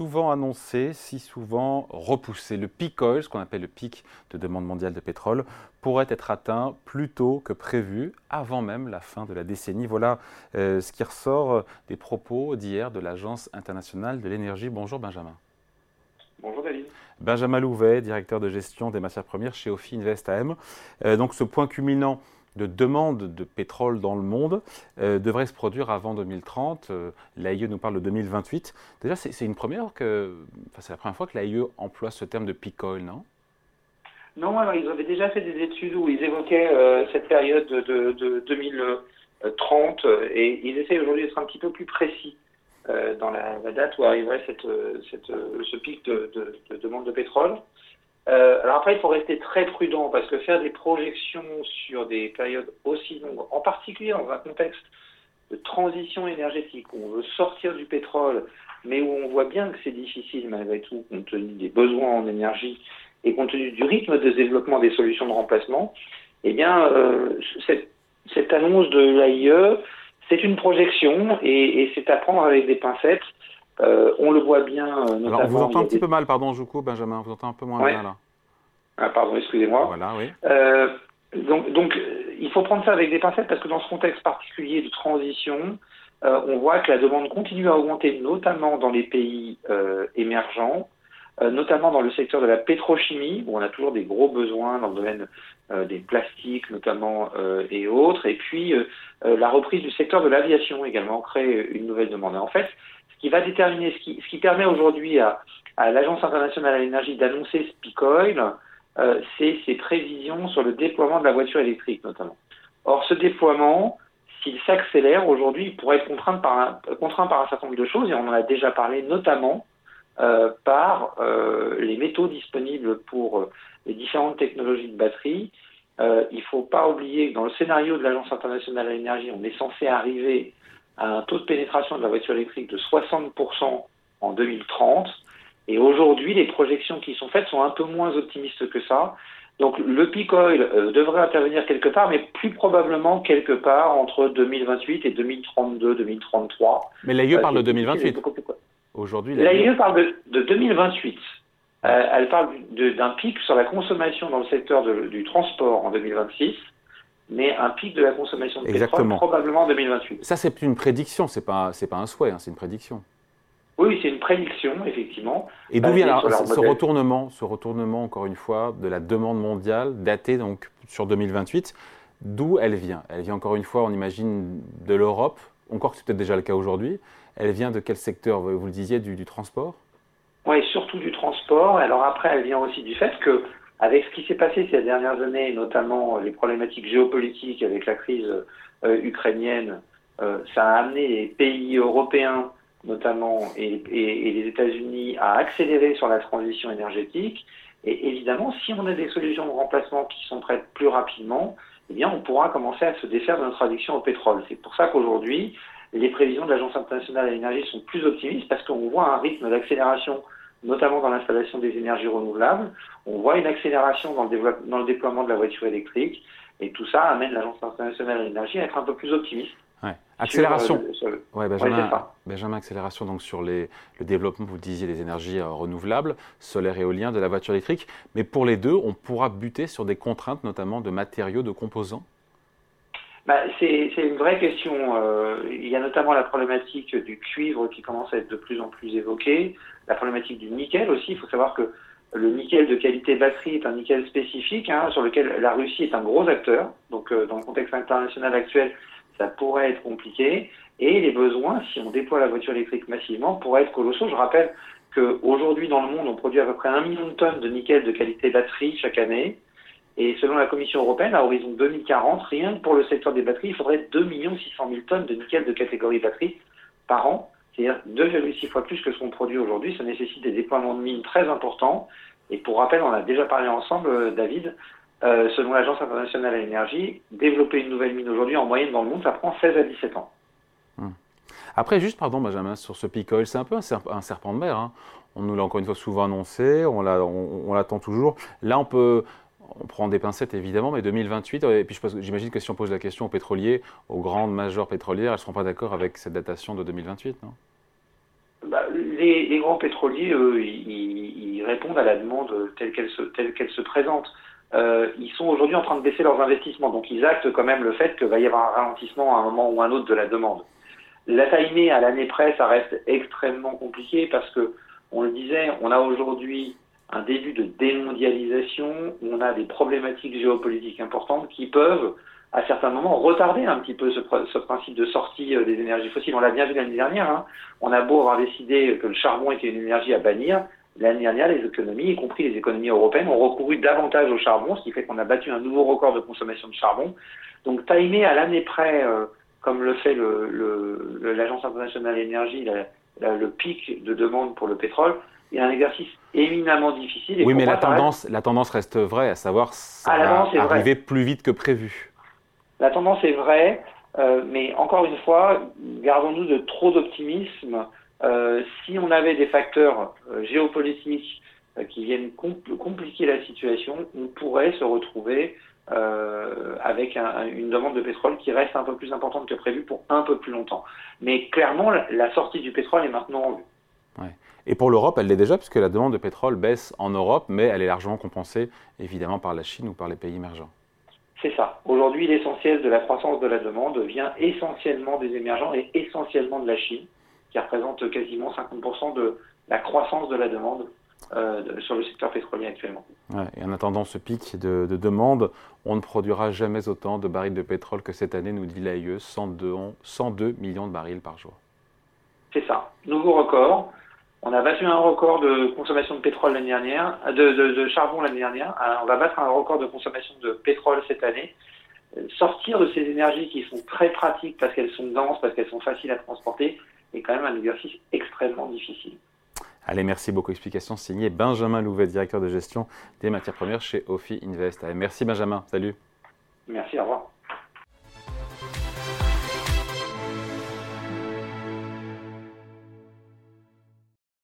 souvent annoncé, si souvent repoussé. Le peak oil, ce qu'on appelle le pic de demande mondiale de pétrole, pourrait être atteint plus tôt que prévu, avant même la fin de la décennie. Voilà euh, ce qui ressort des propos d'hier de l'Agence internationale de l'énergie. Bonjour Benjamin. Bonjour David. Benjamin Louvet, directeur de gestion des matières premières chez Ophi Invest AM. Euh, donc ce point culminant de demande de pétrole dans le monde euh, devrait se produire avant 2030. Euh, L'AIE nous parle de 2028. Déjà, c'est une première que, c'est la première fois que l'AIE emploie ce terme de peak oil, non? Non, ils avaient déjà fait des études où ils évoquaient euh, cette période de, 2030 et ils essayent aujourd'hui d'être un petit peu plus précis dans la, date où arriverait ce pic de demande de pétrole. Euh, alors après, il faut rester très prudent parce que faire des projections sur des périodes aussi longues, en particulier dans un contexte de transition énergétique où on veut sortir du pétrole, mais où on voit bien que c'est difficile malgré tout, compte tenu des besoins en énergie et compte tenu du rythme de développement des solutions de remplacement, eh bien, euh, cette, annonce de l'AIE, c'est une projection et c'est à prendre avec des pincettes. Euh, on le voit bien. Euh, Alors, on vous entend un petit peu mal, pardon, Jouko, Benjamin, on vous entend un peu moins bien là. Ah, pardon, excusez-moi. Voilà, oui. Euh, donc, donc, il faut prendre ça avec des pincettes parce que dans ce contexte particulier de transition, on voit que la demande continue à augmenter, notamment dans les pays émergents, notamment dans le secteur de la pétrochimie, où on a toujours des gros besoins dans le domaine des plastiques notamment et autres, et puis la reprise du secteur de l'aviation également crée une nouvelle demande. en fait, qui va déterminer, ce qui, ce qui permet aujourd'hui à, à l'Agence internationale à l'énergie d'annoncer ce peak oil, euh, c'est ses prévisions sur le déploiement de la voiture électrique notamment. Or, ce déploiement, s'il s'accélère aujourd'hui, il pourrait être contraint par, un, contraint par un certain nombre de choses, et on en a déjà parlé notamment euh, par euh, les métaux disponibles pour les différentes technologies de batterie. Il ne faut pas oublier que dans le scénario de l'Agence internationale à l'énergie, on est censé arriver un taux de pénétration de la voiture électrique de 60% en 2030. Et aujourd'hui, les projections qui sont faites sont un peu moins optimistes que ça. Donc le peak oil euh, devrait intervenir quelque part, mais plus probablement quelque part entre 2028 et 2032-2033. Mais l'AIE parle de 2028. Aujourd'hui, l'AIE parle de, 2028. Euh, elle parle d'un pic sur la consommation dans le secteur du transport en 2026 mais un pic de la consommation de pétrole probablement en 2028. Ça, c'est une prédiction, c'est pas, c'est pas un souhait, hein, c'est une prédiction. Oui, c'est une prédiction, effectivement. Et d'où vient ce retournement, ce retournement, encore une fois, de la demande mondiale, datée donc sur 2028 D'où elle vient? Elle vient encore une fois, on imagine, de l'Europe, encore que c'est peut-être déjà le cas aujourd'hui. Elle vient de quel secteur? Vous le disiez, du, du transport? Oui, surtout du transport. Alors après, elle vient aussi du fait que avec ce qui s'est passé ces dernières années, notamment les problématiques géopolitiques avec la crise euh, ukrainienne, euh, ça a amené les pays européens notamment et, les États-Unis à accélérer sur la transition énergétique. Et évidemment, si on a des solutions de remplacement qui sont prêtes plus rapidement, eh bien, on pourra commencer à se défaire de notre addiction au pétrole. C'est pour ça qu'aujourd'hui, les prévisions de l'Agence internationale de l'énergie sont plus optimistes parce qu'on voit un rythme d'accélération notamment dans l'installation des énergies renouvelables. On voit une accélération dans le, dans le déploiement de la voiture électrique. Et tout ça amène l'Agence internationale de l'énergie à être un peu plus optimiste. Ouais. Accélération. ouais, Benjamin, accélération donc sur les, le développement, vous disiez, des énergies euh, renouvelables, solaire éolien, de la voiture électrique. Mais pour les deux, on pourra buter sur des contraintes, notamment de matériaux, de composants? Bah, c'est une vraie question. Euh, il y a notamment la problématique du cuivre qui commence à être de plus en plus évoquée, la problématique du nickel aussi. Il faut savoir que le nickel de qualité batterie est un nickel spécifique hein, sur lequel la Russie est un gros acteur. Donc euh, dans le contexte international actuel, ça pourrait être compliqué. Et les besoins, si on déploie la voiture électrique massivement, pourraient être colossaux. Je rappelle qu'aujourd'hui dans le monde, on produit à peu près un million de tonnes de nickel de qualité batterie chaque année. Et selon la Commission européenne, à horizon 2040, rien que pour le secteur des batteries, il faudrait 2 600 000 tonnes de nickel de catégorie batterie par an, c'est-à-dire 2,6 fois plus que ce qu'on produit aujourd'hui. Ça nécessite des déploiements de mines très importants. Et pour rappel, on a déjà parlé ensemble, euh, David, euh, selon l'Agence internationale à l'énergie, développer une nouvelle mine aujourd'hui, en moyenne dans le monde, ça prend 16 à 17 ans. Hmm. Après, juste, pardon, Benjamin, sur ce pic oil, c'est un peu un, serpent de mer. Hein. On nous l'a encore une fois souvent annoncé, on l'attend toujours. Là, on peut, on prend des pincettes évidemment, mais 2028, et puis j'imagine que si on pose la question aux pétroliers, aux grandes majors pétrolières, elles ne seront pas d'accord avec cette datation de 2028, non? Les grands pétroliers, eux, ils, répondent à la demande telle qu'elle se, présente. Euh, ils sont aujourd'hui en train de baisser leurs investissements, donc ils actent quand même le fait qu'il va y avoir un ralentissement à un moment ou un autre de la demande. La timer à l'année près, ça reste extrêmement compliqué parce que, on le disait, on a aujourd'hui un début de démondialisation, on a des problématiques géopolitiques importantes qui peuvent à certains moments, retarder un petit peu ce, ce principe de sortie euh, des énergies fossiles. On l'a bien vu l'année dernière. Hein. On a beau avoir décidé que le charbon était une énergie à bannir. L'année dernière, les économies, y compris les économies européennes, ont recouru davantage au charbon, ce qui fait qu'on a battu un nouveau record de consommation de charbon. Donc, timer à l'année près, euh, comme le fait l'Agence le, internationale de l'énergie, le pic de demande pour le pétrole, il y a un exercice éminemment difficile. oui, mais la tendance, la tendance reste vraie, à savoir ça va arriver plus vite que prévu. La tendance est vraie, euh, mais encore une fois, gardons-nous de trop d'optimisme. Euh, si on avait des facteurs euh, géopolitiques qui viennent compliquer la situation, on pourrait se retrouver avec une demande de pétrole qui reste un peu plus importante que prévu pour un peu plus longtemps. Mais clairement, la sortie du pétrole est maintenant en vue. Et pour l'Europe, elle l'est déjà, puisque la demande de pétrole baisse en Europe, mais elle est largement compensée, évidemment, par la Chine ou par les pays émergents. C'est ça. Aujourd'hui, l'essentiel de la croissance de la demande vient essentiellement des émergents et essentiellement de la Chine, qui représente quasiment 50% de la croissance de la demande euh, sur le secteur pétrolier actuellement. et en attendant ce pic de, demande, on ne produira jamais autant de barils de pétrole que cette année, nous dit l'AIE, 102, 102 millions de barils par jour. C'est ça. Nouveau record. On a battu un record de consommation de pétrole l'année dernière, de, charbon l'année dernière. Euh, on va battre un record de consommation de pétrole cette année. Euh, sortir de ces énergies qui sont très pratiques parce qu'elles sont denses, parce qu'elles sont faciles à transporter, est quand même un exercice extrêmement difficile. Allez, merci beaucoup. Explication signée Benjamin Louvet, directeur de gestion des matières premières chez Ophi Invest. Allez, merci Benjamin. Salut. Merci, au revoir.